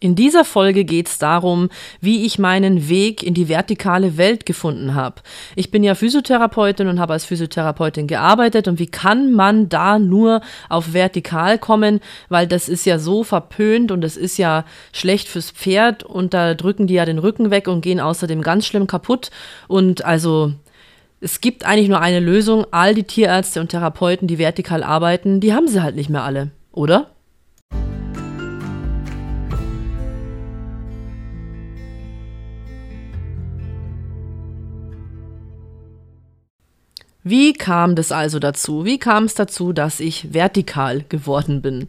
In dieser Folge geht es darum, wie ich meinen Weg in die vertikale Welt gefunden habe. Ich bin ja Physiotherapeutin und habe als Physiotherapeutin gearbeitet und wie kann man da nur auf vertikal kommen, weil das ist ja so verpönt und das ist ja schlecht fürs Pferd und da drücken die ja den Rücken weg und gehen außerdem ganz schlimm kaputt und also es gibt eigentlich nur eine Lösung, all die Tierärzte und Therapeuten, die vertikal arbeiten, die haben sie halt nicht mehr alle, oder? Wie kam das also dazu? Wie kam es dazu, dass ich vertikal geworden bin?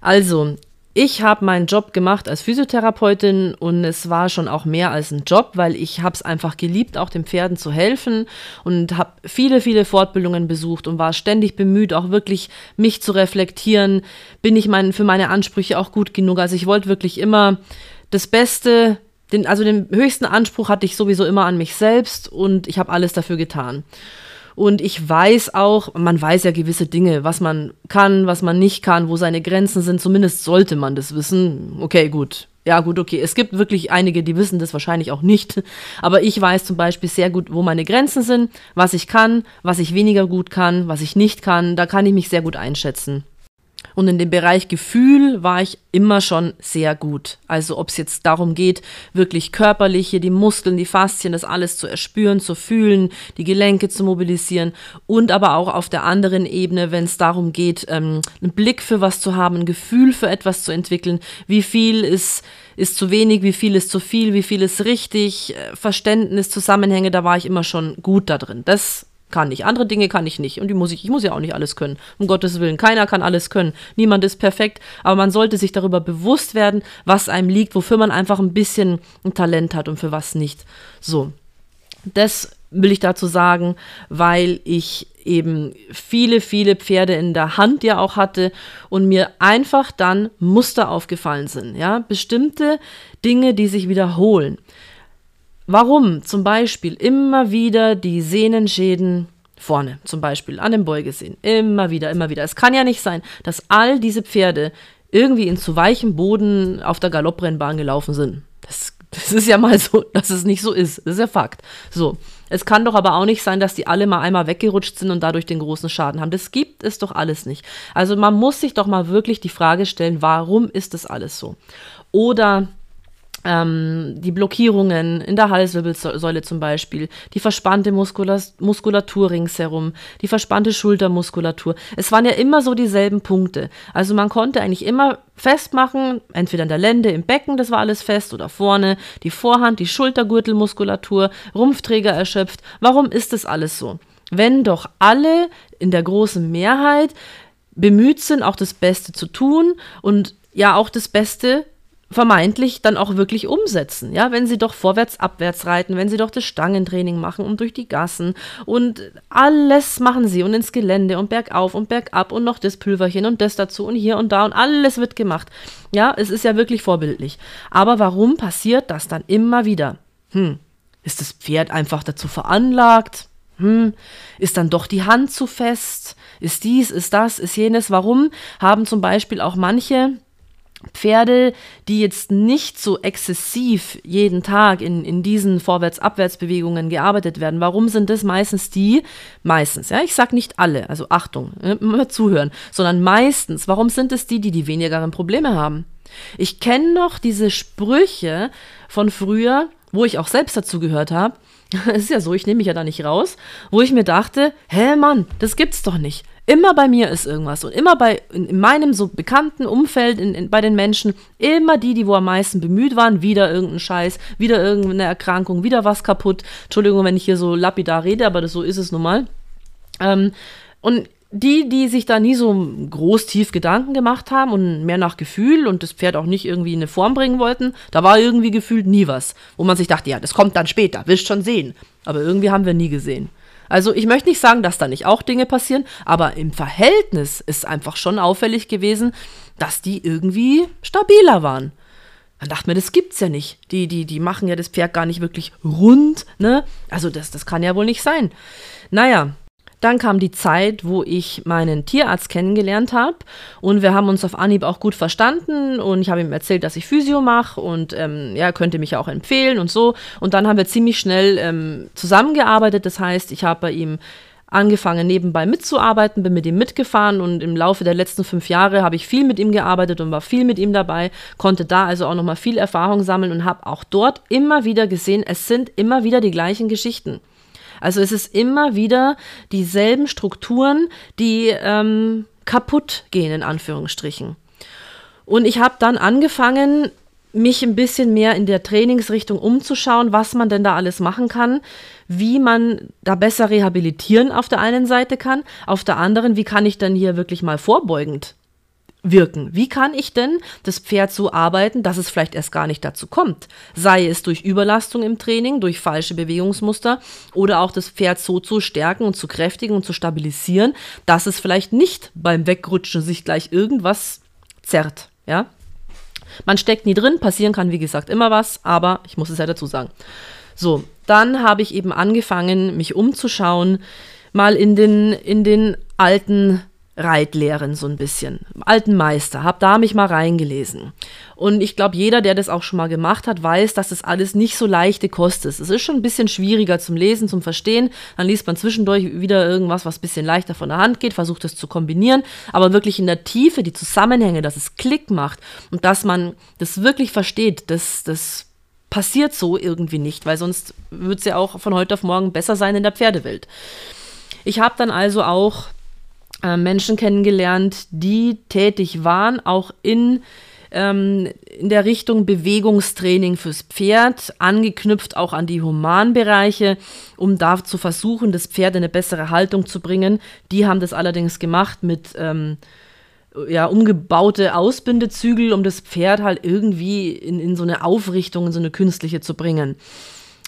Also, ich habe meinen Job gemacht als Physiotherapeutin und es war schon auch mehr als ein Job, weil ich habe es einfach geliebt, auch den Pferden zu helfen und habe viele, viele Fortbildungen besucht und war ständig bemüht, auch wirklich mich zu reflektieren. Bin ich mein, für meine Ansprüche auch gut genug? Also ich wollte wirklich immer das Beste, den, also den höchsten Anspruch hatte ich sowieso immer an mich selbst und ich habe alles dafür getan. Und ich weiß auch, man weiß ja gewisse Dinge, was man kann, was man nicht kann, wo seine Grenzen sind. Zumindest sollte man das wissen. Okay, gut. Ja, gut, okay. Es gibt wirklich einige, die wissen das wahrscheinlich auch nicht. Aber ich weiß zum Beispiel sehr gut, wo meine Grenzen sind, was ich kann, was ich weniger gut kann, was ich nicht kann. Da kann ich mich sehr gut einschätzen. Und in dem Bereich Gefühl war ich immer schon sehr gut. Also ob es jetzt darum geht, wirklich körperliche, die Muskeln, die Faszien, das alles zu erspüren, zu fühlen, die Gelenke zu mobilisieren und aber auch auf der anderen Ebene, wenn es darum geht, ähm, einen Blick für was zu haben, ein Gefühl für etwas zu entwickeln, wie viel ist ist zu wenig, wie viel ist zu viel, wie viel ist richtig, äh, Verständnis, Zusammenhänge, da war ich immer schon gut da drin. Das kann ich. Andere Dinge kann ich nicht. Und die muss ich, ich muss ja auch nicht alles können. Um Gottes Willen. Keiner kann alles können. Niemand ist perfekt. Aber man sollte sich darüber bewusst werden, was einem liegt, wofür man einfach ein bisschen ein Talent hat und für was nicht. So. Das will ich dazu sagen, weil ich eben viele, viele Pferde in der Hand ja auch hatte und mir einfach dann Muster aufgefallen sind. Ja, bestimmte Dinge, die sich wiederholen. Warum zum Beispiel immer wieder die Sehnenschäden vorne, zum Beispiel an den Beugesehnen, immer wieder, immer wieder. Es kann ja nicht sein, dass all diese Pferde irgendwie in zu weichem Boden auf der Galopprennbahn gelaufen sind. Das, das ist ja mal so, dass es nicht so ist. Das ist ja Fakt. So. Es kann doch aber auch nicht sein, dass die alle mal einmal weggerutscht sind und dadurch den großen Schaden haben. Das gibt es doch alles nicht. Also man muss sich doch mal wirklich die Frage stellen, warum ist das alles so? Oder ähm, die Blockierungen in der Halswirbelsäule zum Beispiel, die verspannte Muskulatur ringsherum, die verspannte Schultermuskulatur. Es waren ja immer so dieselben Punkte. Also man konnte eigentlich immer festmachen, entweder in der Lende, im Becken, das war alles fest, oder vorne, die Vorhand, die Schultergürtelmuskulatur, Rumpfträger erschöpft. Warum ist das alles so? Wenn doch alle in der großen Mehrheit bemüht sind, auch das Beste zu tun und ja auch das Beste vermeintlich dann auch wirklich umsetzen. Ja, wenn sie doch vorwärts, abwärts reiten, wenn sie doch das Stangentraining machen und durch die Gassen und alles machen sie und ins Gelände und bergauf und bergab und noch das Pülverchen und das dazu und hier und da und alles wird gemacht. Ja, es ist ja wirklich vorbildlich. Aber warum passiert das dann immer wieder? Hm, ist das Pferd einfach dazu veranlagt? Hm, ist dann doch die Hand zu fest? Ist dies, ist das, ist jenes? Warum haben zum Beispiel auch manche Pferde, die jetzt nicht so exzessiv jeden Tag in, in diesen Vorwärts-Abwärts-Bewegungen gearbeitet werden, warum sind das meistens die, meistens, ja, ich sage nicht alle, also Achtung, äh, immer zuhören, sondern meistens, warum sind es die, die die wenigeren Probleme haben? Ich kenne noch diese Sprüche von früher, wo ich auch selbst dazu gehört habe, es ist ja so, ich nehme mich ja da nicht raus, wo ich mir dachte, hä Mann, das gibt's doch nicht. Immer bei mir ist irgendwas und immer bei in, in meinem so bekannten Umfeld, in, in, bei den Menschen, immer die, die wo am meisten bemüht waren, wieder irgendein Scheiß, wieder irgendeine Erkrankung, wieder was kaputt. Entschuldigung, wenn ich hier so lapidar rede, aber das, so ist es nun mal. Ähm, und die, die sich da nie so groß tief Gedanken gemacht haben und mehr nach Gefühl und das Pferd auch nicht irgendwie in eine Form bringen wollten, da war irgendwie gefühlt nie was, wo man sich dachte, ja, das kommt dann später, wirst schon sehen. Aber irgendwie haben wir nie gesehen. Also ich möchte nicht sagen, dass da nicht auch Dinge passieren, aber im Verhältnis ist einfach schon auffällig gewesen, dass die irgendwie stabiler waren. Man dachte mir, das gibt's ja nicht. Die, die, die machen ja das Pferd gar nicht wirklich rund, ne? Also das, das kann ja wohl nicht sein. Naja, Dann kam die Zeit, wo ich meinen Tierarzt kennengelernt habe und wir haben uns auf Anhieb auch gut verstanden und ich habe ihm erzählt, dass ich Physio mache und ähm, ja, könnte mich auch empfehlen und so. Und dann haben wir ziemlich schnell ähm, zusammengearbeitet. Das heißt, ich habe bei ihm angefangen nebenbei mitzuarbeiten, bin mit ihm mitgefahren und im Laufe der letzten fünf Jahre habe ich viel mit ihm gearbeitet und war viel mit ihm dabei, konnte da also auch nochmal viel Erfahrung sammeln und habe auch dort immer wieder gesehen, es sind immer wieder die gleichen Geschichten. Also es ist immer wieder dieselben Strukturen, die ähm, kaputt gehen, in Anführungsstrichen. Und ich habe dann angefangen, mich ein bisschen mehr in der Trainingsrichtung umzuschauen, was man denn da alles machen kann, wie man da besser rehabilitieren auf der einen Seite kann, auf der anderen, wie kann ich denn hier wirklich mal vorbeugend wirken? Wie kann ich denn das Pferd so arbeiten, dass es vielleicht erst gar nicht dazu kommt? Sei es durch Überlastung im Training, durch falsche Bewegungsmuster oder auch das Pferd so zu stärken und zu kräftigen und zu stabilisieren, dass es vielleicht nicht beim Wegrutschen sich gleich irgendwas zerrt, ja? Man steckt nie drin, passieren kann wie gesagt immer was, aber ich muss es ja dazu sagen. So, dann habe ich eben angefangen, mich umzuschauen, mal in den, in den alten Reitlehren so ein bisschen, alten Meister, habe da mich mal reingelesen. Und ich glaube, jeder, der das auch schon mal gemacht hat, weiß, dass das alles nicht so leichte Kost ist. Es ist schon ein bisschen schwieriger zum Lesen, zum Verstehen. Dann liest man zwischendurch wieder irgendwas, was ein bisschen leichter von der Hand geht, versucht es zu kombinieren. Aber wirklich in der Tiefe, die Zusammenhänge, dass es Klick macht und dass man das wirklich versteht, das, das passiert so irgendwie nicht, weil sonst würde es ja auch von heute auf morgen besser sein in der Pferdewelt. Ich habe dann also auch äh, Menschen kennengelernt, die tätig waren, auch in, ähm, in der Richtung Bewegungstraining fürs Pferd, angeknüpft auch an die Humanbereiche, um da zu versuchen, das Pferd in eine bessere Haltung zu bringen. Die haben das allerdings gemacht mit ähm, ja, umgebaute Ausbindezügel, um das Pferd halt irgendwie in, in so eine Aufrichtung, in so eine künstliche zu bringen.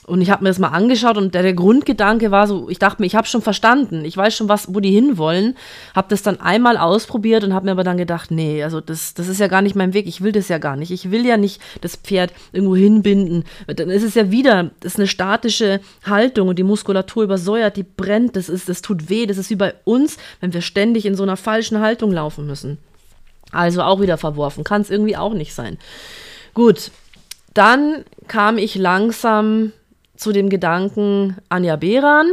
Und ich habe mir das mal angeschaut und der, der Grundgedanke war so, ich dachte mir, ich habe schon verstanden, ich weiß schon, was, wo die hinwollen, habe das dann einmal ausprobiert und habe mir aber dann gedacht, nee, also das, das ist ja gar nicht mein Weg, ich will das ja gar nicht. Ich will ja nicht das Pferd irgendwo hinbinden. Dann ist es ja wieder, das ist eine statische Haltung und die Muskulatur übersäuert, die brennt, das, ist, das tut weh, das ist wie bei uns, wenn wir ständig in so einer falschen Haltung laufen müssen. Also auch wieder verworfen, kann es irgendwie auch nicht sein. Gut, dann kam ich langsam zu dem Gedanken Anja Beran,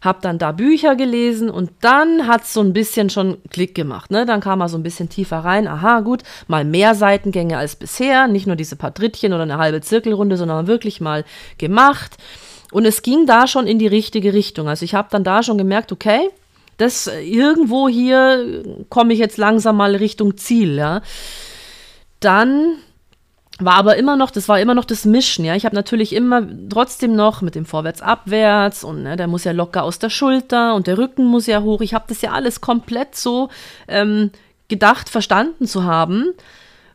habe dann da Bücher gelesen und dann hat es so ein bisschen schon Klick gemacht. Ne? Dann kam er so ein bisschen tiefer rein. Aha, gut, mal mehr Seitengänge als bisher. Nicht nur diese paar Drittchen oder eine halbe Zirkelrunde, sondern wirklich mal gemacht. Und es ging da schon in die richtige Richtung. Also ich habe dann da schon gemerkt, okay, das irgendwo hier komme ich jetzt langsam mal Richtung Ziel. Ja? Dann war aber immer noch, das war immer noch das Mischen, ja. Ich habe natürlich immer trotzdem noch mit dem Vorwärts-Abwärts und ne, der muss ja locker aus der Schulter und der Rücken muss ja hoch. Ich habe das ja alles komplett so ähm, gedacht, verstanden zu haben,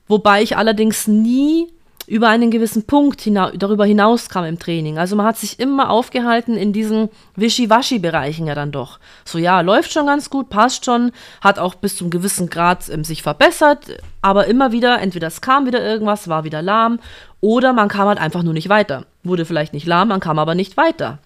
wobei ich allerdings nie über einen gewissen Punkt hina darüber hinauskam im Training. Also man hat sich immer aufgehalten in diesen Wischiwaschi-Bereichen ja dann doch. So ja, läuft schon ganz gut, passt schon, hat auch bis zum gewissen Grad ähm, sich verbessert, aber immer wieder, entweder es kam wieder irgendwas, war wieder lahm, oder man kam halt einfach nur nicht weiter. Wurde vielleicht nicht lahm, man kam aber nicht weiter.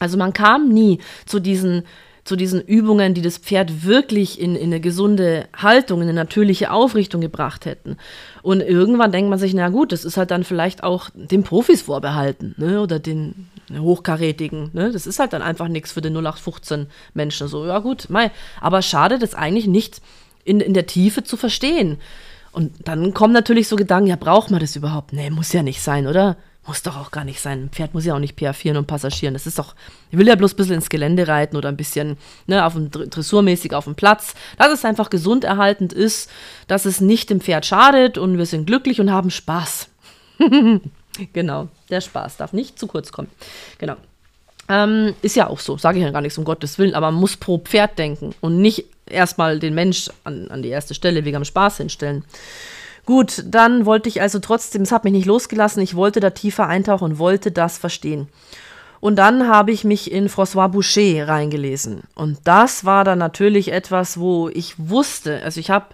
Also man kam nie zu diesen zu diesen Übungen, die das Pferd wirklich in, in eine gesunde Haltung, in eine natürliche Aufrichtung gebracht hätten. Und irgendwann denkt man sich, na gut, das ist halt dann vielleicht auch den Profis vorbehalten ne? oder den Hochkarätigen. Ne? Das ist halt dann einfach nichts für den 0815 Menschen. So, ja gut, mei. aber schade, das eigentlich nicht in, in der Tiefe zu verstehen. Und dann kommen natürlich so Gedanken, ja, braucht man das überhaupt? Nee, muss ja nicht sein, oder? Muss doch auch gar nicht sein. Ein Pferd muss ja auch nicht PA4 und passagieren. Das ist doch, ich will ja bloß ein bisschen ins Gelände reiten oder ein bisschen ne, auf dem dressurmäßig auf dem Platz. Dass es einfach gesund erhaltend ist, dass es nicht dem Pferd schadet und wir sind glücklich und haben Spaß. genau, der Spaß darf nicht zu kurz kommen. Genau. Ähm, ist ja auch so, sage ich ja gar nichts um Gottes Willen, aber man muss pro Pferd denken und nicht erstmal den Mensch an, an die erste Stelle wegen dem Spaß hinstellen. Gut, dann wollte ich also trotzdem, es hat mich nicht losgelassen, ich wollte da tiefer eintauchen und wollte das verstehen. Und dann habe ich mich in François Boucher reingelesen. Und das war dann natürlich etwas, wo ich wusste, also ich habe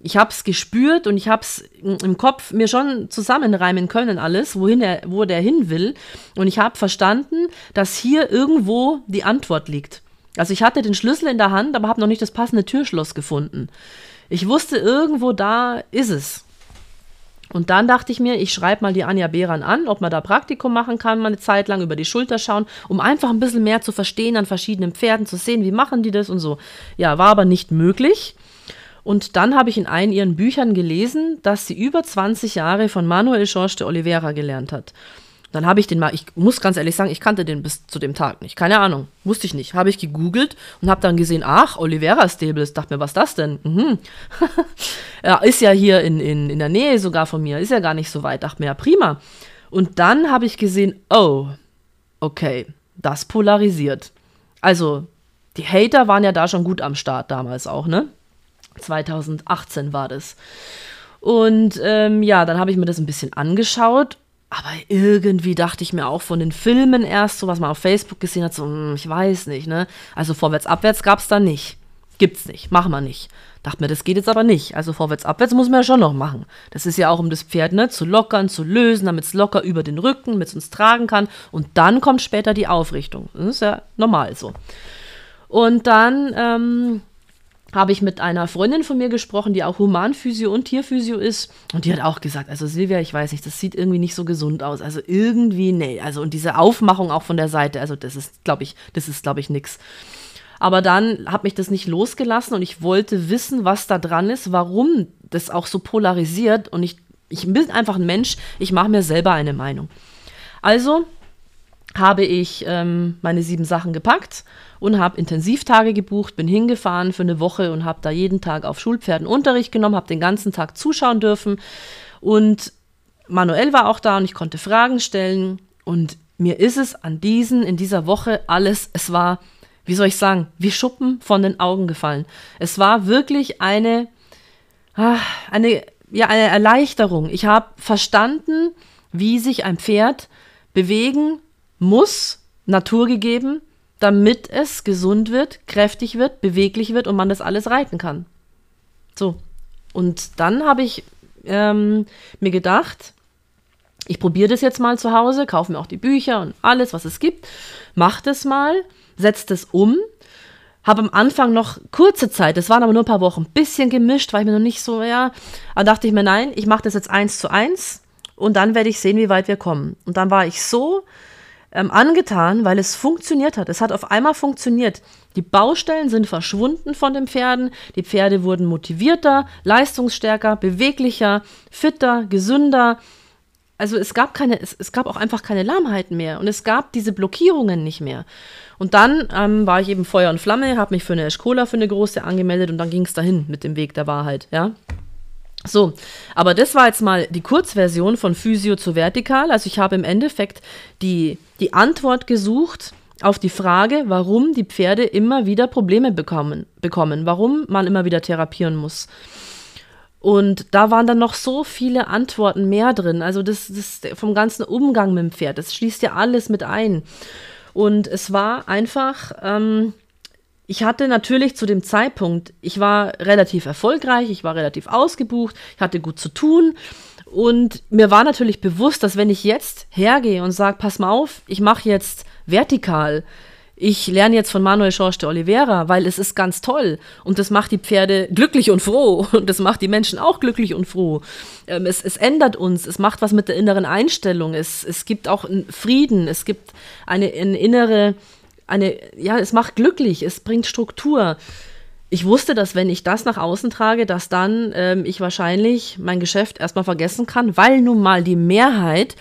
ich habe es gespürt und ich habe es im Kopf mir schon zusammenreimen können alles, wohin er, wo der hin will. Und ich habe verstanden, dass hier irgendwo die Antwort liegt. Also ich hatte den Schlüssel in der Hand, aber habe noch nicht das passende Türschloss gefunden. Ich wusste, irgendwo da ist es. Und dann dachte ich mir, ich schreibe mal die Anja Behran an, ob man da Praktikum machen kann, mal eine Zeit lang über die Schulter schauen, um einfach ein bisschen mehr zu verstehen an verschiedenen Pferden, zu sehen, wie machen die das und so. Ja, war aber nicht möglich. Und dann habe ich in einen ihren Büchern gelesen, dass sie über 20 Jahre von Manuel George de Oliveira gelernt hat. Dann habe ich den mal, ich muss ganz ehrlich sagen, ich kannte den bis zu dem Tag nicht. Keine Ahnung, wusste ich nicht. Habe ich gegoogelt und habe dann gesehen, ach, Oliveira Stables. Dachte mir, was ist das denn? Mhm. ja, ist ja hier in, in, in der Nähe sogar von mir, ist ja gar nicht so weit. Dachte mir, ja, prima. Und dann habe ich gesehen, oh, okay, das polarisiert. Also, die Hater waren ja da schon gut am Start damals auch, ne? 2018 war das. Und ähm, ja, dann habe ich mir das ein bisschen angeschaut aber irgendwie dachte ich mir auch von den Filmen erst, so was man auf Facebook gesehen hat, so, hm, ich weiß nicht, ne? Also vorwärts, abwärts gab es da nicht. Gibt's nicht, machen wir nicht. Dachte mir, das geht jetzt aber nicht. Also vorwärts, abwärts muss man ja schon noch machen. Das ist ja auch, um das Pferd ne, zu lockern, zu lösen, damit es locker über den Rücken, damit es uns tragen kann. Und dann kommt später die Aufrichtung. Das ist ja normal so. Und dann ähm, habe ich mit einer Freundin von mir gesprochen, die auch Humanphysio und Tierphysio ist. Und die hat auch gesagt, also Silvia, ich weiß nicht, das sieht irgendwie nicht so gesund aus. Also irgendwie, nee. Also und diese Aufmachung auch von der Seite, also das ist, glaube ich, das ist, glaube ich, nix. Aber dann hat mich das nicht losgelassen und ich wollte wissen, was da dran ist, warum das auch so polarisiert. Und ich, ich bin einfach ein Mensch, ich mache mir selber eine Meinung. Also habe ich ähm, meine sieben Sachen gepackt und habe Intensivtage gebucht, bin hingefahren für eine Woche und habe da jeden Tag auf Schulpferden Unterricht genommen, habe den ganzen Tag zuschauen dürfen und Manuel war auch da und ich konnte Fragen stellen und mir ist es an diesen, in dieser Woche alles, es war, wie soll ich sagen, wie Schuppen von den Augen gefallen. Es war wirklich eine, ah, eine, ja, eine Erleichterung. Ich habe verstanden, wie sich ein Pferd bewegen muss, naturgegeben, damit es gesund wird, kräftig wird, beweglich wird und man das alles reiten kann. So. Und dann habe ich ähm, mir gedacht, ich probiere das jetzt mal zu Hause, kaufe mir auch die Bücher und alles, was es gibt, mache das mal, setze das um. Habe am Anfang noch kurze Zeit, das waren aber nur ein paar Wochen, ein bisschen gemischt, weil ich mir noch nicht so, ja, da dachte ich mir, nein, ich mache das jetzt eins zu eins und dann werde ich sehen, wie weit wir kommen. Und dann war ich so ähm, angetan, weil es funktioniert hat. Es hat auf einmal funktioniert. Die Baustellen sind verschwunden von den Pferden. Die Pferde wurden motivierter, leistungsstärker, beweglicher, fitter, gesünder. Also es gab keine, es, es gab auch einfach keine Lahmheiten mehr und es gab diese Blockierungen nicht mehr. Und dann ähm, war ich eben Feuer und Flamme, habe mich für eine Eschkola, für eine große angemeldet und dann ging es dahin mit dem Weg der Wahrheit, ja. So, aber das war jetzt mal die Kurzversion von Physio zu Vertikal. Also ich habe im Endeffekt die, die Antwort gesucht auf die Frage, warum die Pferde immer wieder Probleme bekommen, bekommen, warum man immer wieder therapieren muss. Und da waren dann noch so viele Antworten mehr drin. Also das, das vom ganzen Umgang mit dem Pferd, das schließt ja alles mit ein. Und es war einfach, ähm, ich hatte natürlich zu dem Zeitpunkt, ich war relativ erfolgreich, ich war relativ ausgebucht, ich hatte gut zu tun. Und mir war natürlich bewusst, dass wenn ich jetzt hergehe und sage, pass mal auf, ich mache jetzt vertikal, ich lerne jetzt von Manuel George de Oliveira, weil es ist ganz toll. Und das macht die Pferde glücklich und froh. Und das macht die Menschen auch glücklich und froh. Ähm, es, es, ändert uns, es macht was mit der inneren Einstellung, es, es gibt auch Frieden, es gibt eine, eine innere eine, ja, es macht glücklich, es bringt Struktur. Ich wusste, dass wenn ich das nach außen trage, dass dann ähm, ich wahrscheinlich mein Geschäft erstmal vergessen kann, weil nun mal die Mehrheit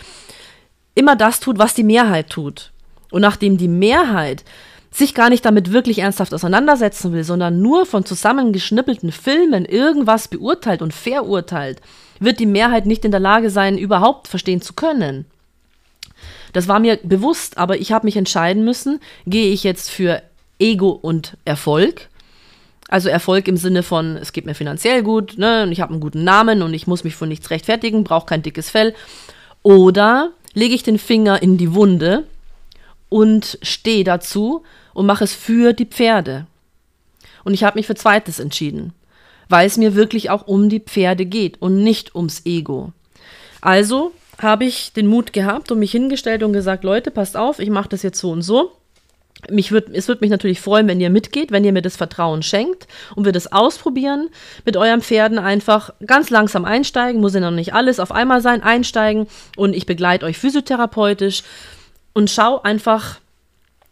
immer das tut, was die Mehrheit tut. Und nachdem die Mehrheit sich gar nicht damit wirklich ernsthaft auseinandersetzen will, sondern nur von zusammengeschnippelten Filmen irgendwas beurteilt und verurteilt, wird die Mehrheit nicht in der Lage sein, überhaupt verstehen zu können. Das war mir bewusst, aber ich habe mich entscheiden müssen, gehe ich jetzt für Ego und Erfolg. Also Erfolg im Sinne von, es geht mir finanziell gut, ne, und ich habe einen guten Namen und ich muss mich von nichts rechtfertigen, brauche kein dickes Fell. Oder lege ich den Finger in die Wunde und stehe dazu und mache es für die Pferde. Und ich habe mich für zweites entschieden, weil es mir wirklich auch um die Pferde geht und nicht ums Ego. Also habe ich den Mut gehabt und mich hingestellt und gesagt, Leute, passt auf, ich mache das jetzt so und so. mich würd, es würde mich natürlich freuen, wenn ihr mitgeht, wenn ihr mir das Vertrauen schenkt und wir das ausprobieren mit euren Pferden einfach ganz langsam einsteigen, muss ja noch nicht alles auf einmal sein, einsteigen und ich begleite euch physiotherapeutisch und schau einfach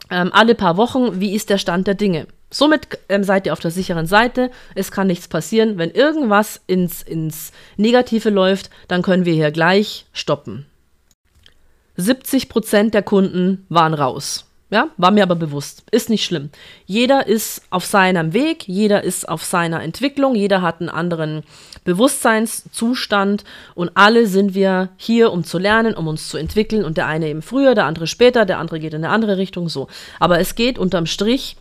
ähm, alle paar Wochen, wie ist der Stand der Dinge. Somit ähm, seid ihr auf der sicheren Seite. Es kann nichts passieren. Wenn irgendwas ins, ins Negative läuft, dann können wir hier gleich stoppen. 70 Prozent der Kunden waren raus. Ja, war mir aber bewusst. Ist nicht schlimm. Jeder ist auf seinem Weg, jeder ist auf seiner Entwicklung, jeder hat einen anderen Bewusstseinszustand und alle sind wir hier, um zu lernen, um uns zu entwickeln und der eine eben früher, der andere später, der andere geht in eine andere Richtung, so. Aber es geht unterm Strich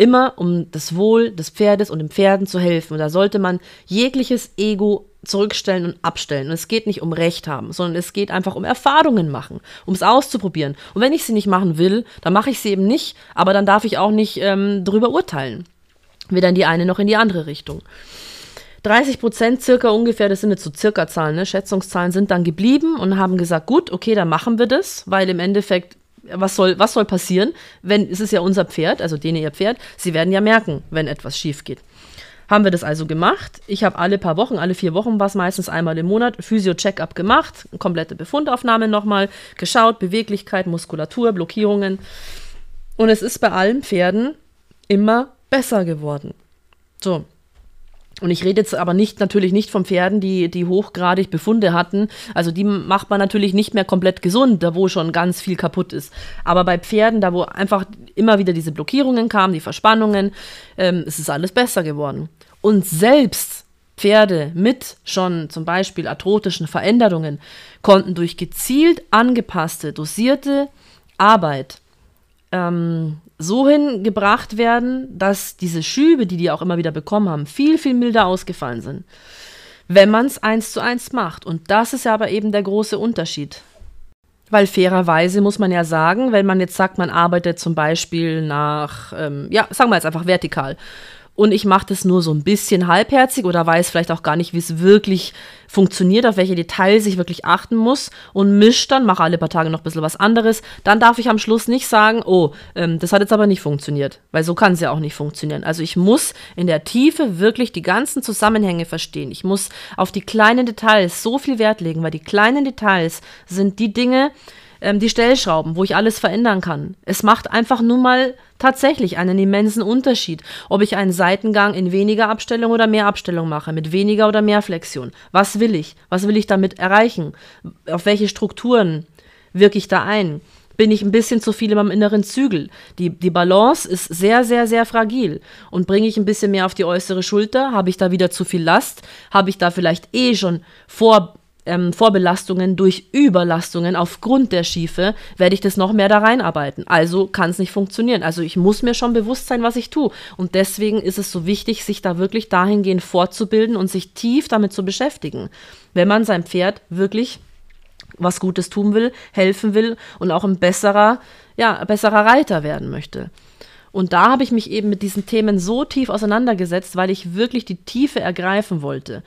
immer um das Wohl des Pferdes und den Pferden zu helfen. Und da sollte man jegliches Ego zurückstellen und abstellen. Und es geht nicht um Recht haben, sondern es geht einfach um Erfahrungen machen, um es auszuprobieren. Und wenn ich sie nicht machen will, dann mache ich sie eben nicht, aber dann darf ich auch nicht ähm, darüber urteilen. Weder in die eine noch in die andere Richtung. 30 Prozent circa ungefähr, das sind jetzt so circa Zahlen, ne? Schätzungszahlen, sind dann geblieben und haben gesagt, gut, okay, dann machen wir das, weil im Endeffekt, was soll, was soll passieren, wenn, es ist ja unser Pferd, also denen ihr Pferd, sie werden ja merken, wenn etwas schief geht. Haben wir das also gemacht. Ich habe alle paar Wochen, alle vier Wochen war es meistens einmal im Monat, Physio-Check-up gemacht, komplette Befundaufnahme nochmal, geschaut, Beweglichkeit, Muskulatur, Blockierungen. Und es ist bei allen Pferden immer besser geworden. So, und ich rede jetzt aber nicht natürlich nicht von Pferden, die, die hochgradig Befunde hatten. Also die macht man natürlich nicht mehr komplett gesund, da wo schon ganz viel kaputt ist. Aber bei Pferden, da wo einfach immer wieder diese Blockierungen kamen, die Verspannungen, ähm, es ist alles besser geworden. Und selbst Pferde mit schon zum Beispiel arthrotischen Veränderungen konnten durch gezielt angepasste, dosierte Arbeit ähm, so hingebracht werden, dass diese Schübe, die die auch immer wieder bekommen haben, viel, viel milder ausgefallen sind. Wenn man es eins zu eins macht. Und das ist ja aber eben der große Unterschied. Weil fairerweise muss man ja sagen, wenn man jetzt sagt, man arbeitet zum Beispiel nach, ähm, ja, sagen wir jetzt einfach vertikal und ich mache das nur so ein bisschen halbherzig oder weiß vielleicht auch gar nicht, wie es wirklich funktioniert, auf welche Details ich wirklich achten muss und mische dann, mache alle paar Tage noch ein bisschen was anderes, dann darf ich am Schluss nicht sagen, oh, ähm, das hat jetzt aber nicht funktioniert, weil so kann es ja auch nicht funktionieren. Also ich muss in der Tiefe wirklich die ganzen Zusammenhänge verstehen. Ich muss auf die kleinen Details so viel Wert legen, weil die kleinen Details sind die Dinge, ähm, die Stellschrauben, wo ich alles verändern kann. Es macht einfach nur mal tatsächlich einen immensen Unterschied, ob ich einen Seitengang in weniger Abstellung oder mehr Abstellung mache, mit weniger oder mehr Flexion. Was will ich? Was will ich damit erreichen? Auf welche Strukturen wirke ich da ein? bin ich ein bisschen zu viel in meinem inneren Zügel. Die, die Balance ist sehr, sehr, sehr fragil. Und bringe ich ein bisschen mehr auf die äußere Schulter, habe ich da wieder zu viel Last, habe ich da vielleicht eh schon vor, ähm, Vorbelastungen durch Überlastungen aufgrund der Schiefe, werde ich das noch mehr da reinarbeiten. Also kann es nicht funktionieren. Also ich muss mir schon bewusst sein, was ich tue. Und deswegen ist es so wichtig, sich da wirklich dahingehend fortzubilden und sich tief damit zu beschäftigen. Wenn man sein Pferd wirklich was Gutes tun will, helfen will und auch ein besserer, ja, besserer Reiter werden möchte. Und da habe ich mich eben mit diesen Themen so tief auseinandergesetzt, weil ich wirklich die Tiefe ergreifen wollte.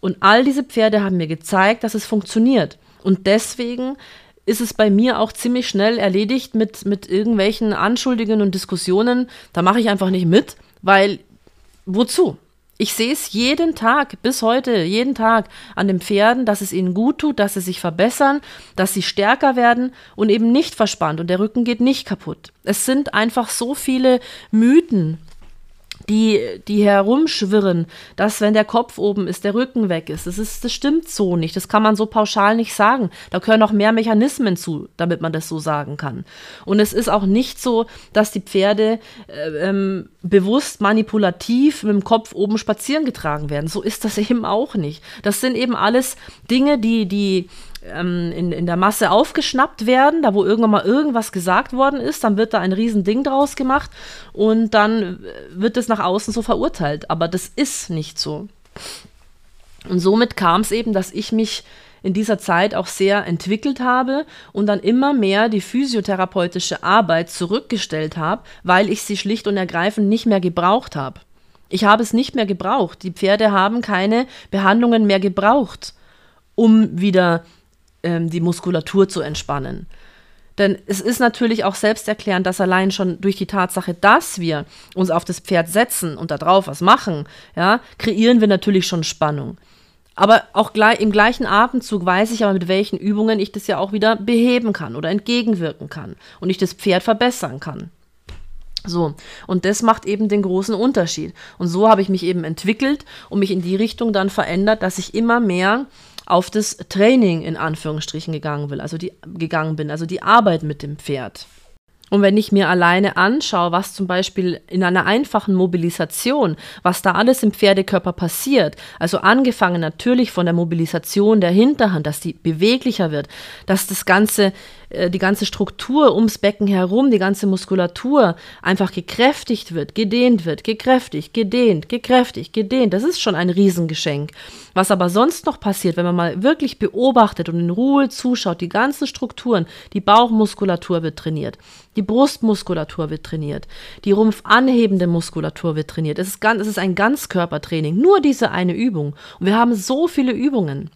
Und all diese Pferde haben mir gezeigt, dass es funktioniert. Und deswegen ist es bei mir auch ziemlich schnell erledigt mit, mit irgendwelchen Anschuldigungen und Diskussionen. Da mache ich einfach nicht mit, weil wozu? Ich sehe es jeden Tag, bis heute, jeden Tag an den Pferden, dass es ihnen gut tut, dass sie sich verbessern, dass sie stärker werden und eben nicht verspannt und der Rücken geht nicht kaputt. Es sind einfach so viele Mythen die, die herumschwirren, dass wenn der Kopf oben ist, der Rücken weg ist. Das, ist. das stimmt so nicht. Das kann man so pauschal nicht sagen. Da gehören noch mehr Mechanismen zu, damit man das so sagen kann. Und es ist auch nicht so, dass die Pferde äh, ähm, bewusst manipulativ mit dem Kopf oben spazieren getragen werden. So ist das eben auch nicht. Das sind eben alles Dinge, die, die ähm, in, in der Masse aufgeschnappt werden, da wo irgendwann mal irgendwas gesagt worden ist, dann wird da ein Riesending draus gemacht und dann wird es nach außen so verurteilt. Aber das ist nicht so. Und somit kam es eben, dass ich mich in dieser Zeit auch sehr entwickelt habe und dann immer mehr die physiotherapeutische Arbeit zurückgestellt habe, weil ich sie schlicht und ergreifend nicht mehr gebraucht habe. Ich habe es nicht mehr gebraucht. Die Pferde haben keine Behandlungen mehr gebraucht, um wieder ähm, die Muskulatur zu entspannen. Denn es ist natürlich auch selbsterklärend, dass allein schon durch die Tatsache, dass wir uns auf das Pferd setzen und darauf was machen, ja, kreieren wir natürlich schon Spannung. Aber auch gleich, im gleichen Atemzug weiß ich aber, mit welchen Übungen ich das ja auch wieder beheben kann oder entgegenwirken kann und ich das Pferd verbessern kann. So, und das macht eben den großen Unterschied. Und so habe ich mich eben entwickelt und mich in die Richtung dann verändert, dass ich immer mehr auf das Training in Anführungsstrichen gegangen will, also die gegangen bin, also die Arbeit mit dem Pferd. Und wenn ich mir alleine anschaue, was zum Beispiel in einer einfachen Mobilisation, was da alles im Pferdekörper passiert, also angefangen natürlich von der Mobilisation der Hinterhand, dass die beweglicher wird, dass das ganze die ganze Struktur ums Becken herum, die ganze Muskulatur einfach gekräftigt wird, gedehnt wird, gekräftigt, gedehnt, gekräftigt, gedehnt. Das ist schon ein Riesengeschenk. Was aber sonst noch passiert, wenn man mal wirklich beobachtet und in Ruhe zuschaut, die ganzen Strukturen, die Bauchmuskulatur wird trainiert, die Brustmuskulatur wird trainiert, die rumpfanhebende Muskulatur wird trainiert. Es ist, ganz, es ist ein Ganzkörpertraining, nur diese eine Übung. Und wir haben so viele Übungen.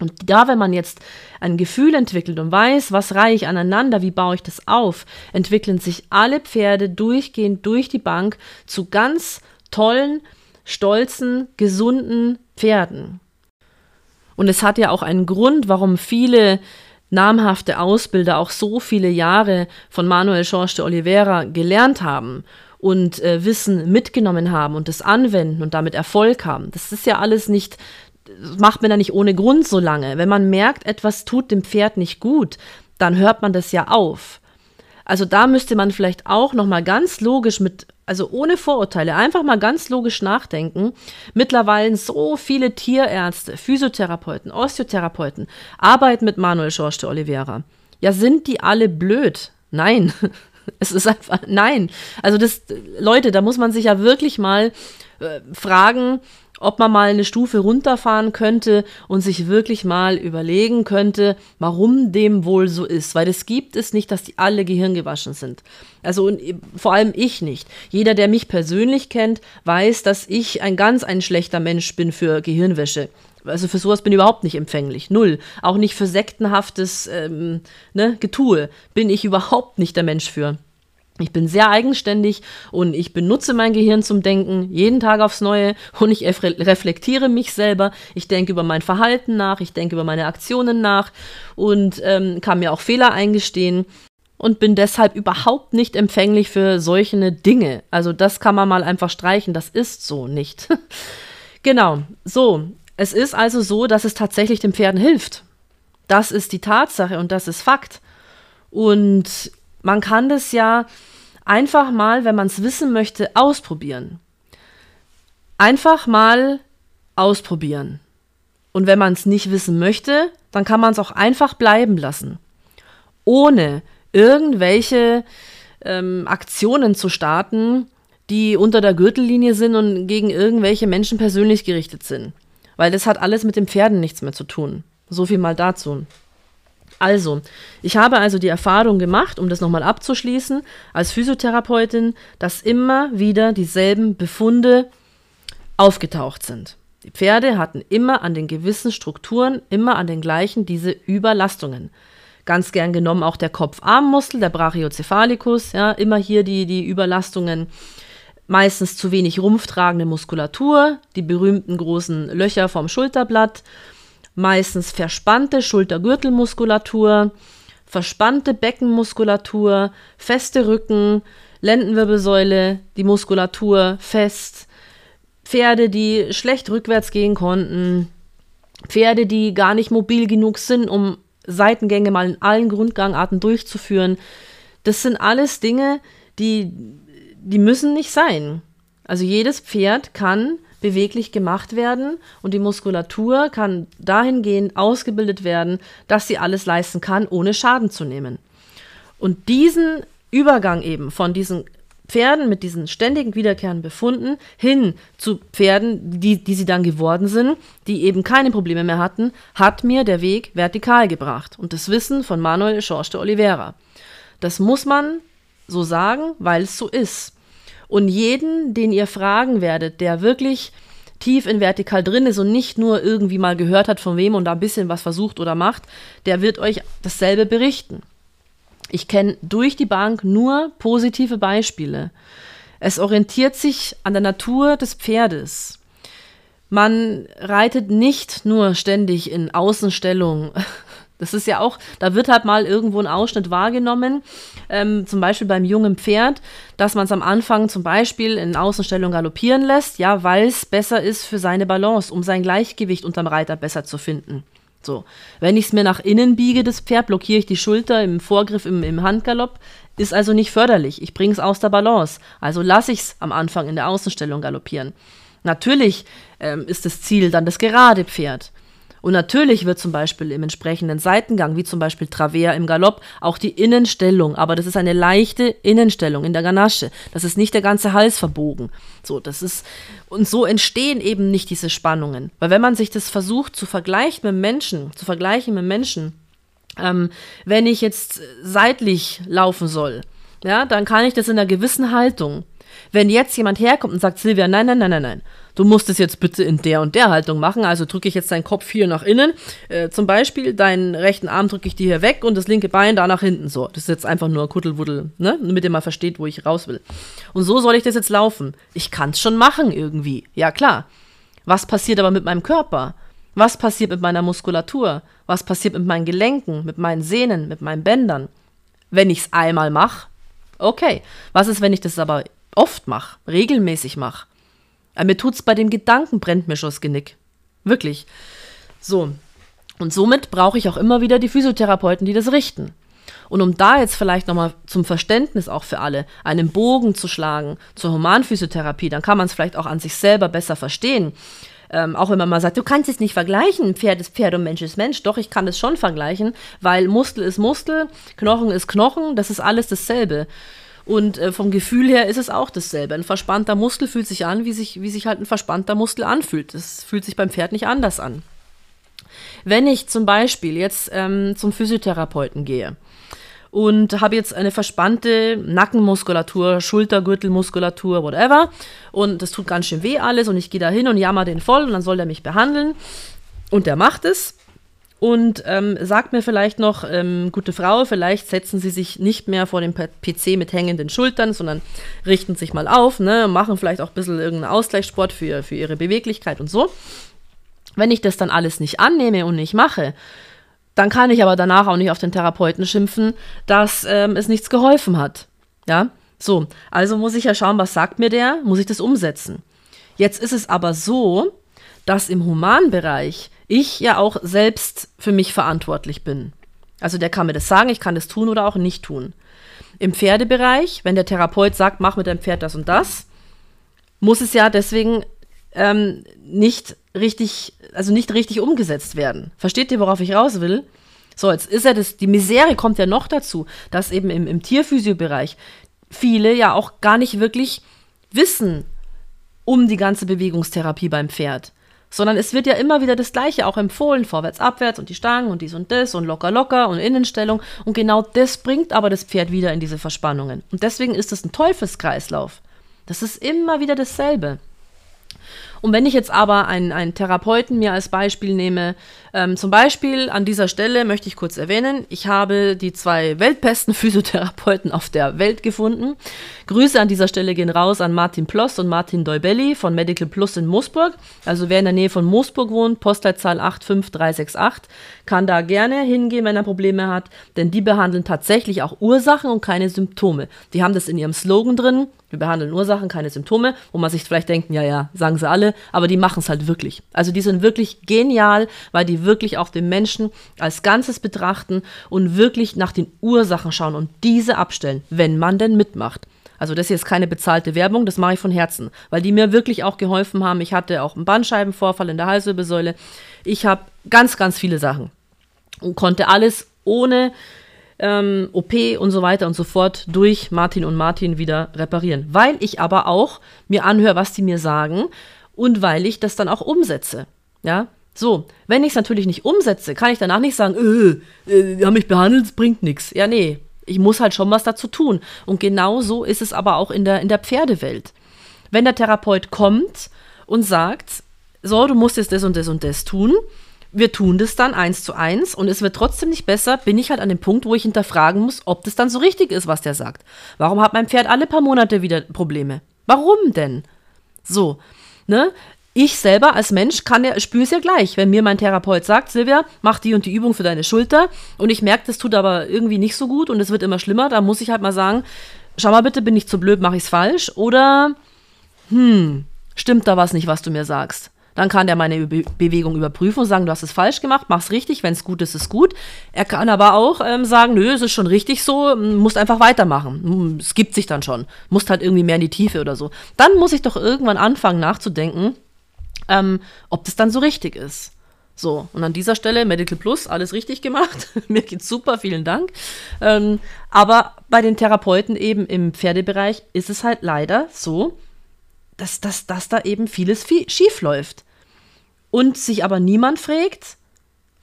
Und da, wenn man jetzt ein Gefühl entwickelt und weiß, was reihe ich aneinander, wie baue ich das auf, entwickeln sich alle Pferde durchgehend durch die Bank zu ganz tollen, stolzen, gesunden Pferden. Und es hat ja auch einen Grund, warum viele namhafte Ausbilder auch so viele Jahre von Manuel Georges de Oliveira gelernt haben und äh, Wissen mitgenommen haben und das anwenden und damit Erfolg haben. Das ist ja alles nicht macht man ja nicht ohne Grund so lange. Wenn man merkt, etwas tut dem Pferd nicht gut, dann hört man das ja auf. Also da müsste man vielleicht auch noch mal ganz logisch mit also ohne Vorurteile, einfach mal ganz logisch nachdenken. Mittlerweile so viele Tierärzte, Physiotherapeuten, Osteotherapeuten arbeiten mit Manuel Georges de Oliveira. Ja, sind die alle blöd? Nein. Es ist einfach, nein. Also das, Leute, da muss man sich ja wirklich mal äh, fragen, ob man mal eine Stufe runterfahren könnte und sich wirklich mal überlegen könnte, warum dem wohl so ist. Weil es gibt es nicht, dass die alle gehirngewaschen sind. Also und vor allem ich nicht. Jeder, der mich persönlich kennt, weiß, dass ich ein ganz ein schlechter Mensch bin für Gehirnwäsche. Also für sowas bin ich überhaupt nicht empfänglich. Null. Auch nicht für sektenhaftes ähm, ne, Getue bin ich überhaupt nicht der Mensch für. Ich bin sehr eigenständig und ich benutze mein Gehirn zum Denken jeden Tag aufs Neue und ich reflektiere mich selber. Ich denke über mein Verhalten nach, ich denke über meine Aktionen nach und ähm, kann mir auch Fehler eingestehen und bin deshalb überhaupt nicht empfänglich für solche Dinge. Also das kann man mal einfach streichen, das ist so nicht. genau, so. Es ist also so, dass es tatsächlich den Pferden hilft. Das ist die Tatsache und das ist Fakt. Und man kann das ja einfach mal, wenn man es wissen möchte, ausprobieren. Einfach mal ausprobieren. Und wenn man es nicht wissen möchte, dann kann man es auch einfach bleiben lassen. Ohne irgendwelche ähm, Aktionen zu starten, die unter der Gürtellinie sind und gegen irgendwelche Menschen persönlich gerichtet sind. Weil das hat alles mit den Pferden nichts mehr zu tun. So viel mal dazu. Also, ich habe also die Erfahrung gemacht, um das nochmal abzuschließen, als Physiotherapeutin, dass immer wieder dieselben Befunde aufgetaucht sind. Die Pferde hatten immer an den gewissen Strukturen, immer an den gleichen diese Überlastungen. Ganz gern genommen auch der Kopf-Arm-Muskel, der Brachiocephalicus, ja, immer hier die, die Überlastungen. Meistens zu wenig rumpftragende Muskulatur, die berühmten großen Löcher vom Schulterblatt, meistens verspannte Schultergürtelmuskulatur, verspannte Beckenmuskulatur, feste Rücken, Lendenwirbelsäule, die Muskulatur fest, Pferde, die schlecht rückwärts gehen konnten, Pferde, die gar nicht mobil genug sind, um Seitengänge mal in allen Grundgangarten durchzuführen. Das sind alles Dinge, die, die müssen nicht sein. Also jedes Pferd kann beweglich gemacht werden und die Muskulatur kann dahingehend ausgebildet werden, dass sie alles leisten kann, ohne Schaden zu nehmen. Und diesen Übergang eben von diesen Pferden mit diesen ständigen wiederkehrenden Befunden hin zu Pferden, die, die sie dann geworden sind, die eben keine Probleme mehr hatten, hat mir der Weg vertikal gebracht. Und das Wissen von Manuel Georges de Oliveira. Das muss man so sagen, weil es so ist. Und jeden, den ihr fragen werdet, der wirklich tief in vertikal drin ist und nicht nur irgendwie mal gehört hat von wem und da ein bisschen was versucht oder macht, der wird euch dasselbe berichten. Ich kenne durch die Bank nur positive Beispiele. Es orientiert sich an der Natur des Pferdes. Man reitet nicht nur ständig in Außenstellung. Das ist ja auch, da wird halt mal irgendwo ein Ausschnitt wahrgenommen, ähm, zum Beispiel beim jungen Pferd, dass man es am Anfang zum Beispiel in Außenstellung galoppieren lässt, ja, weil es besser ist für seine Balance, um sein Gleichgewicht unterm Reiter besser zu finden. So, wenn ich es mir nach innen biege, das Pferd, blockiere ich die Schulter im Vorgriff, im, im Handgalopp, ist also nicht förderlich. Ich bringe es aus der Balance. Also lasse ich es am Anfang in der Außenstellung galoppieren. Natürlich ähm, ist das Ziel dann das gerade Pferd. Und natürlich wird zum Beispiel im entsprechenden Seitengang, wie zum Beispiel Travers im Galopp, auch die Innenstellung, aber das ist eine leichte Innenstellung in der Ganasche. Das ist nicht der ganze Hals verbogen. So, das ist, und so entstehen eben nicht diese Spannungen. Weil wenn man sich das versucht zu vergleichen mit Menschen, zu vergleichen mit Menschen, ähm, wenn ich jetzt seitlich laufen soll, ja, dann kann ich das in einer gewissen Haltung. Wenn jetzt jemand herkommt und sagt, Silvia, nein, nein, nein, nein, nein, du musst es jetzt bitte in der und der Haltung machen, also drücke ich jetzt deinen Kopf hier nach innen, äh, zum Beispiel deinen rechten Arm drücke ich dir hier weg und das linke Bein da nach hinten, so. Das ist jetzt einfach nur Kuddelwuddel, ne, damit ihr mal versteht, wo ich raus will. Und so soll ich das jetzt laufen. Ich kann es schon machen irgendwie, ja klar. Was passiert aber mit meinem Körper? Was passiert mit meiner Muskulatur? Was passiert mit meinen Gelenken, mit meinen Sehnen, mit meinen Bändern? Wenn ich es einmal mache, okay. Was ist, wenn ich das aber oft mache, regelmäßig mache? Mir tut's bei dem Gedanken, brennt mir schon das Genick. Wirklich. So. Und somit brauche ich auch immer wieder die Physiotherapeuten, die das richten. Und um da jetzt vielleicht nochmal zum Verständnis auch für alle einen Bogen zu schlagen zur Humanphysiotherapie, dann kann man es vielleicht auch an sich selber besser verstehen. Ähm, auch wenn man mal sagt, du kannst es nicht vergleichen, Pferd ist Pferd und Mensch ist Mensch. Doch, ich kann es schon vergleichen, weil Muskel ist Muskel, Knochen ist Knochen, das ist alles dasselbe. Und äh, vom Gefühl her ist es auch dasselbe. Ein verspannter Muskel fühlt sich an, wie sich, wie sich halt ein verspannter Muskel anfühlt. Das fühlt sich beim Pferd nicht anders an. Wenn ich zum Beispiel jetzt ähm, zum Physiotherapeuten gehe und habe jetzt eine verspannte Nackenmuskulatur, Schultergürtelmuskulatur, whatever, und das tut ganz schön weh alles und ich gehe da hin und jammer den voll und dann soll er mich behandeln und der macht es und ähm, sagt mir vielleicht noch, ähm, gute Frau, vielleicht setzen Sie sich nicht mehr vor dem PC mit hängenden Schultern, sondern richten sich mal auf, ne, machen vielleicht auch ein bisschen irgendeinen Ausgleichssport für, für Ihre Beweglichkeit und so. Wenn ich das dann alles nicht annehme und nicht mache, dann kann ich aber danach auch nicht auf den Therapeuten schimpfen, dass ähm, es nichts geholfen hat. Ja, so, also muss ich ja schauen, was sagt mir der, muss ich das umsetzen. Jetzt ist es aber so, dass im Humanbereich ich ja auch selbst für mich verantwortlich bin. Also der kann mir das sagen, ich kann das tun oder auch nicht tun. Im Pferdebereich, wenn der Therapeut sagt, mach mit deinem Pferd das und das, muss es ja deswegen ähm, nicht richtig, also nicht richtig umgesetzt werden. Versteht ihr, worauf ich raus will? So, jetzt ist ja das, die Misere kommt ja noch dazu, dass eben im, im Tierphysiobereich viele ja auch gar nicht wirklich wissen um die ganze Bewegungstherapie beim Pferd sondern es wird ja immer wieder das Gleiche auch empfohlen, vorwärts, abwärts und die Stangen und dies und das und locker, locker und Innenstellung. Und genau das bringt aber das Pferd wieder in diese Verspannungen. Und deswegen ist es ein Teufelskreislauf. Das ist immer wieder dasselbe. Und wenn ich jetzt aber einen, einen Therapeuten mir als Beispiel nehme, ähm, zum Beispiel an dieser Stelle möchte ich kurz erwähnen, ich habe die zwei weltbesten Physiotherapeuten auf der Welt gefunden. Grüße an dieser Stelle gehen raus an Martin Ploss und Martin Deubelli von Medical Plus in Moosburg. Also wer in der Nähe von Moosburg wohnt, Postleitzahl 85368, kann da gerne hingehen, wenn er Probleme hat, denn die behandeln tatsächlich auch Ursachen und keine Symptome. Die haben das in ihrem Slogan drin, wir behandeln Ursachen, keine Symptome, wo man sich vielleicht denkt, ja, ja, sagen sie alle, aber die machen es halt wirklich. Also die sind wirklich genial, weil die wirklich auch den Menschen als Ganzes betrachten und wirklich nach den Ursachen schauen und diese abstellen, wenn man denn mitmacht. Also das hier ist keine bezahlte Werbung, das mache ich von Herzen, weil die mir wirklich auch geholfen haben. Ich hatte auch einen Bandscheibenvorfall in der Halswirbelsäule. Ich habe ganz, ganz viele Sachen und konnte alles ohne ähm, OP und so weiter und so fort durch Martin und Martin wieder reparieren. Weil ich aber auch mir anhöre, was die mir sagen und weil ich das dann auch umsetze. Ja, so, wenn ich es natürlich nicht umsetze, kann ich danach nicht sagen, äh, äh, haben mich behandelt, es bringt nichts. Ja, nee, ich muss halt schon was dazu tun. Und genau so ist es aber auch in der, in der Pferdewelt. Wenn der Therapeut kommt und sagt, so, du musst jetzt das und das und das tun, wir tun das dann eins zu eins und es wird trotzdem nicht besser, bin ich halt an dem Punkt, wo ich hinterfragen muss, ob das dann so richtig ist, was der sagt. Warum hat mein Pferd alle paar Monate wieder Probleme? Warum denn? So, ne? Ich selber als Mensch kann ja, spüre es ja gleich, wenn mir mein Therapeut sagt, Silvia, mach die und die Übung für deine Schulter und ich merke, das tut aber irgendwie nicht so gut und es wird immer schlimmer, da muss ich halt mal sagen, schau mal bitte, bin ich zu blöd, mache ich es falsch oder hm, stimmt da was nicht, was du mir sagst? Dann kann der meine Be Bewegung überprüfen und sagen, du hast es falsch gemacht, mach's richtig, wenn es gut ist, ist gut. Er kann aber auch ähm, sagen, nö, es ist schon richtig so, musst einfach weitermachen. Es gibt sich dann schon. Musst halt irgendwie mehr in die Tiefe oder so. Dann muss ich doch irgendwann anfangen nachzudenken, ähm, ob das dann so richtig ist. So, und an dieser Stelle Medical Plus, alles richtig gemacht. Mir geht's super, vielen Dank. Ähm, aber bei den Therapeuten eben im Pferdebereich ist es halt leider so, dass, dass, dass da eben vieles schief läuft. Und sich aber niemand fragt,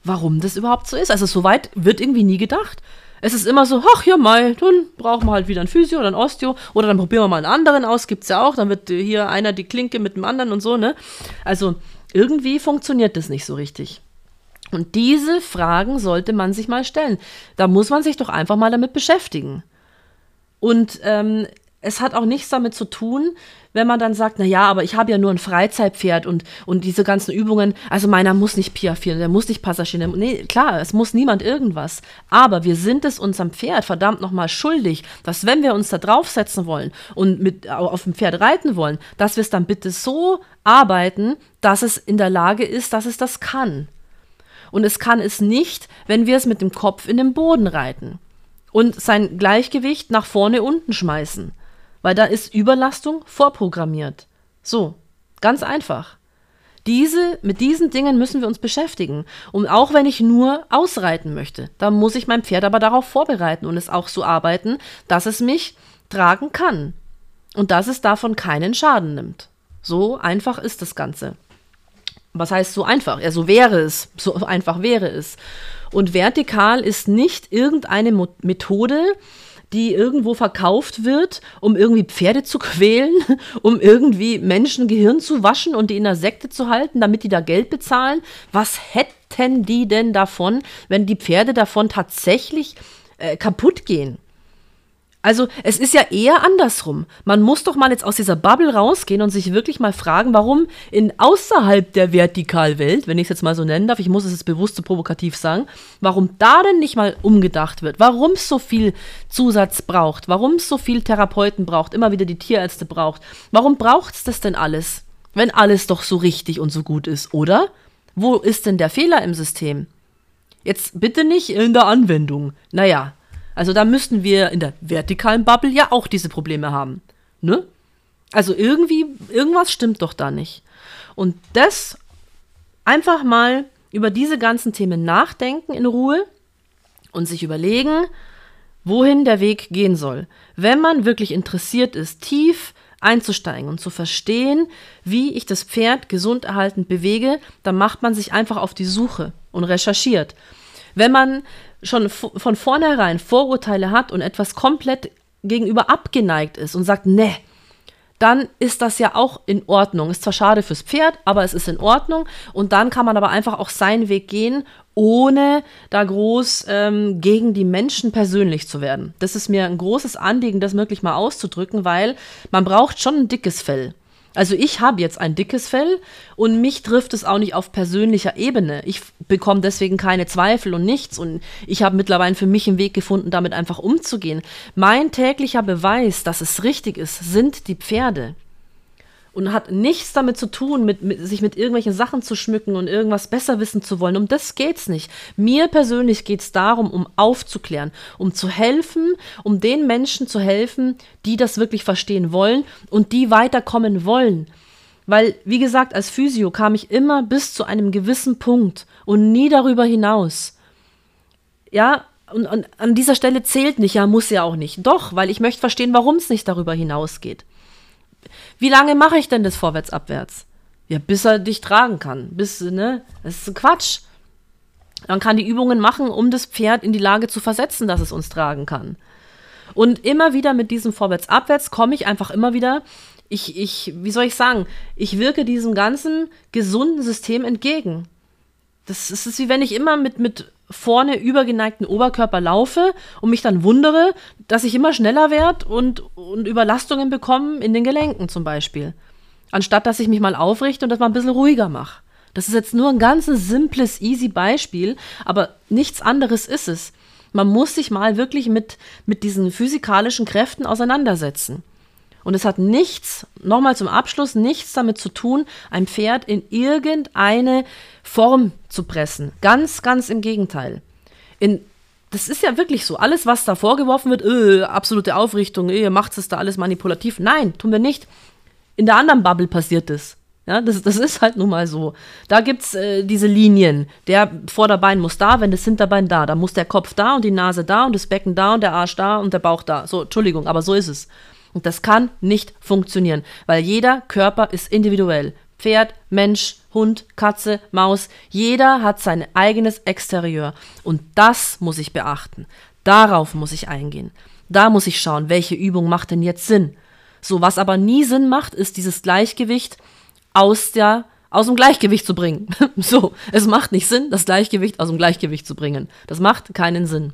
warum das überhaupt so ist. Also so weit wird irgendwie nie gedacht. Es ist immer so, ach ja mal, dann brauchen wir halt wieder ein Physio oder ein Osteo oder dann probieren wir mal einen anderen aus, gibt's ja auch, dann wird hier einer die Klinke mit dem anderen und so, ne? Also irgendwie funktioniert das nicht so richtig. Und diese Fragen sollte man sich mal stellen. Da muss man sich doch einfach mal damit beschäftigen. Und ähm, es hat auch nichts damit zu tun, wenn man dann sagt, na ja, aber ich habe ja nur ein Freizeitpferd und, und diese ganzen Übungen, also meiner muss nicht piaffieren, der muss nicht passagieren. Nee, klar, es muss niemand irgendwas. Aber wir sind es unserem Pferd verdammt nochmal schuldig, dass wenn wir uns da draufsetzen wollen und mit auf dem Pferd reiten wollen, dass wir es dann bitte so arbeiten, dass es in der Lage ist, dass es das kann. Und es kann es nicht, wenn wir es mit dem Kopf in den Boden reiten und sein Gleichgewicht nach vorne unten schmeißen weil da ist Überlastung vorprogrammiert. So, ganz einfach. Diese, mit diesen Dingen müssen wir uns beschäftigen. Und auch wenn ich nur ausreiten möchte, dann muss ich mein Pferd aber darauf vorbereiten und es auch so arbeiten, dass es mich tragen kann. Und dass es davon keinen Schaden nimmt. So einfach ist das Ganze. Was heißt so einfach? Ja, so wäre es. So einfach wäre es. Und vertikal ist nicht irgendeine Methode, die irgendwo verkauft wird, um irgendwie Pferde zu quälen, um irgendwie Menschen Gehirn zu waschen und die in der Sekte zu halten, damit die da Geld bezahlen. Was hätten die denn davon, wenn die Pferde davon tatsächlich äh, kaputt gehen? Also es ist ja eher andersrum. Man muss doch mal jetzt aus dieser Bubble rausgehen und sich wirklich mal fragen, warum in außerhalb der Vertikalwelt, wenn ich es jetzt mal so nennen darf, ich muss es jetzt bewusst so provokativ sagen, warum da denn nicht mal umgedacht wird, warum es so viel Zusatz braucht, warum es so viel Therapeuten braucht, immer wieder die Tierärzte braucht. Warum braucht es das denn alles, wenn alles doch so richtig und so gut ist, oder? Wo ist denn der Fehler im System? Jetzt bitte nicht in der Anwendung. Naja, also da müssten wir in der vertikalen Bubble ja auch diese Probleme haben. Ne? Also irgendwie, irgendwas stimmt doch da nicht. Und das einfach mal über diese ganzen Themen nachdenken in Ruhe und sich überlegen, wohin der Weg gehen soll. Wenn man wirklich interessiert ist, tief einzusteigen und zu verstehen, wie ich das Pferd gesund erhaltend bewege, dann macht man sich einfach auf die Suche und recherchiert. Wenn man schon von vornherein Vorurteile hat und etwas komplett gegenüber abgeneigt ist und sagt, ne, dann ist das ja auch in Ordnung. Ist zwar schade fürs Pferd, aber es ist in Ordnung. Und dann kann man aber einfach auch seinen Weg gehen, ohne da groß ähm, gegen die Menschen persönlich zu werden. Das ist mir ein großes Anliegen, das wirklich mal auszudrücken, weil man braucht schon ein dickes Fell. Also ich habe jetzt ein dickes Fell und mich trifft es auch nicht auf persönlicher Ebene. Ich bekomme deswegen keine Zweifel und nichts und ich habe mittlerweile für mich einen Weg gefunden, damit einfach umzugehen. Mein täglicher Beweis, dass es richtig ist, sind die Pferde und hat nichts damit zu tun, mit, mit, sich mit irgendwelchen Sachen zu schmücken und irgendwas besser wissen zu wollen. Um das geht's nicht. Mir persönlich geht es darum, um aufzuklären, um zu helfen, um den Menschen zu helfen, die das wirklich verstehen wollen und die weiterkommen wollen. Weil, wie gesagt, als Physio kam ich immer bis zu einem gewissen Punkt und nie darüber hinaus. Ja, und, und an dieser Stelle zählt nicht, ja, muss ja auch nicht. Doch, weil ich möchte verstehen, warum es nicht darüber hinausgeht. Wie lange mache ich denn das vorwärts-abwärts? Ja, bis er dich tragen kann. Bis, ne? Das ist Quatsch. Man kann die Übungen machen, um das Pferd in die Lage zu versetzen, dass es uns tragen kann. Und immer wieder mit diesem Vorwärts-Abwärts komme ich einfach immer wieder, ich, ich, wie soll ich sagen, ich wirke diesem ganzen gesunden System entgegen. Das ist, wie wenn ich immer mit, mit vorne übergeneigten Oberkörper laufe und mich dann wundere, dass ich immer schneller werde und, und Überlastungen bekomme in den Gelenken zum Beispiel. Anstatt dass ich mich mal aufrichte und das mal ein bisschen ruhiger mache. Das ist jetzt nur ein ganz simples, easy Beispiel, aber nichts anderes ist es. Man muss sich mal wirklich mit, mit diesen physikalischen Kräften auseinandersetzen. Und es hat nichts, nochmal zum Abschluss, nichts damit zu tun, ein Pferd in irgendeine Form zu pressen. Ganz, ganz im Gegenteil. In, das ist ja wirklich so. Alles, was da vorgeworfen wird, öh, absolute Aufrichtung, öh, ihr macht es da alles manipulativ. Nein, tun wir nicht. In der anderen Bubble passiert es. Ja, das, das ist halt nun mal so. Da gibt es äh, diese Linien. Der Vorderbein muss da, wenn das Hinterbein da. Da muss der Kopf da und die Nase da und das Becken da und der Arsch da und der Bauch da. So, Entschuldigung, aber so ist es. Und das kann nicht funktionieren, weil jeder Körper ist individuell. Pferd, Mensch, Hund, Katze, Maus, jeder hat sein eigenes Exterieur. Und das muss ich beachten. Darauf muss ich eingehen. Da muss ich schauen, welche Übung macht denn jetzt Sinn. So, was aber nie Sinn macht, ist dieses Gleichgewicht aus der aus dem Gleichgewicht zu bringen. so, es macht nicht Sinn, das Gleichgewicht aus dem Gleichgewicht zu bringen. Das macht keinen Sinn.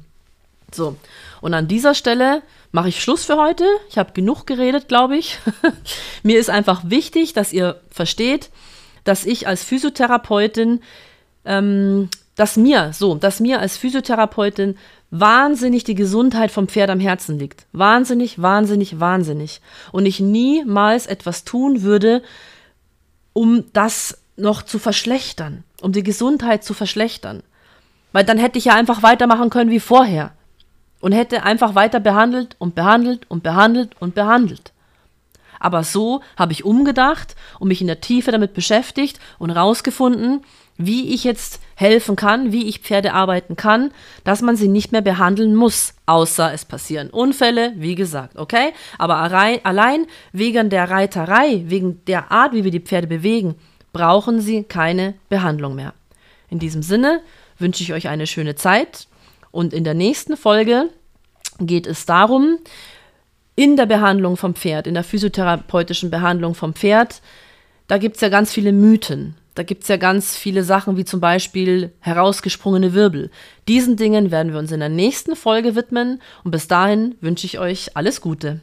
So, und an dieser Stelle mache ich Schluss für heute. Ich habe genug geredet, glaube ich. Mir ist einfach wichtig, dass ihr versteht, dass ich als Physiotherapeutin, ähm, dass mir, so, dass mir als Physiotherapeutin wahnsinnig die Gesundheit vom Pferd am Herzen liegt. Wahnsinnig, wahnsinnig, wahnsinnig. Und ich niemals etwas tun würde, um das noch zu verschlechtern, um die Gesundheit zu verschlechtern. Weil dann hätte ich ja einfach weitermachen können wie vorher und hätte einfach weiter behandelt und behandelt und behandelt und behandelt. Aber so habe ich umgedacht und mich in der Tiefe damit beschäftigt und herausgefunden, wie ich jetzt helfen kann, wie ich Pferde arbeiten kann, dass man sie nicht mehr behandeln muss, außer es passieren Unfälle, wie gesagt, okay? Aber allein wegen der Reiterei, wegen der Art, wie wir die Pferde bewegen, brauchen sie keine Behandlung mehr. In diesem Sinne wünsche ich euch eine schöne Zeit und in der nächsten Folge geht es darum, in der Behandlung vom Pferd, in der physiotherapeutischen Behandlung vom Pferd, da gibt es ja ganz viele Mythen. Da gibt es ja ganz viele Sachen wie zum Beispiel herausgesprungene Wirbel. Diesen Dingen werden wir uns in der nächsten Folge widmen und bis dahin wünsche ich euch alles Gute.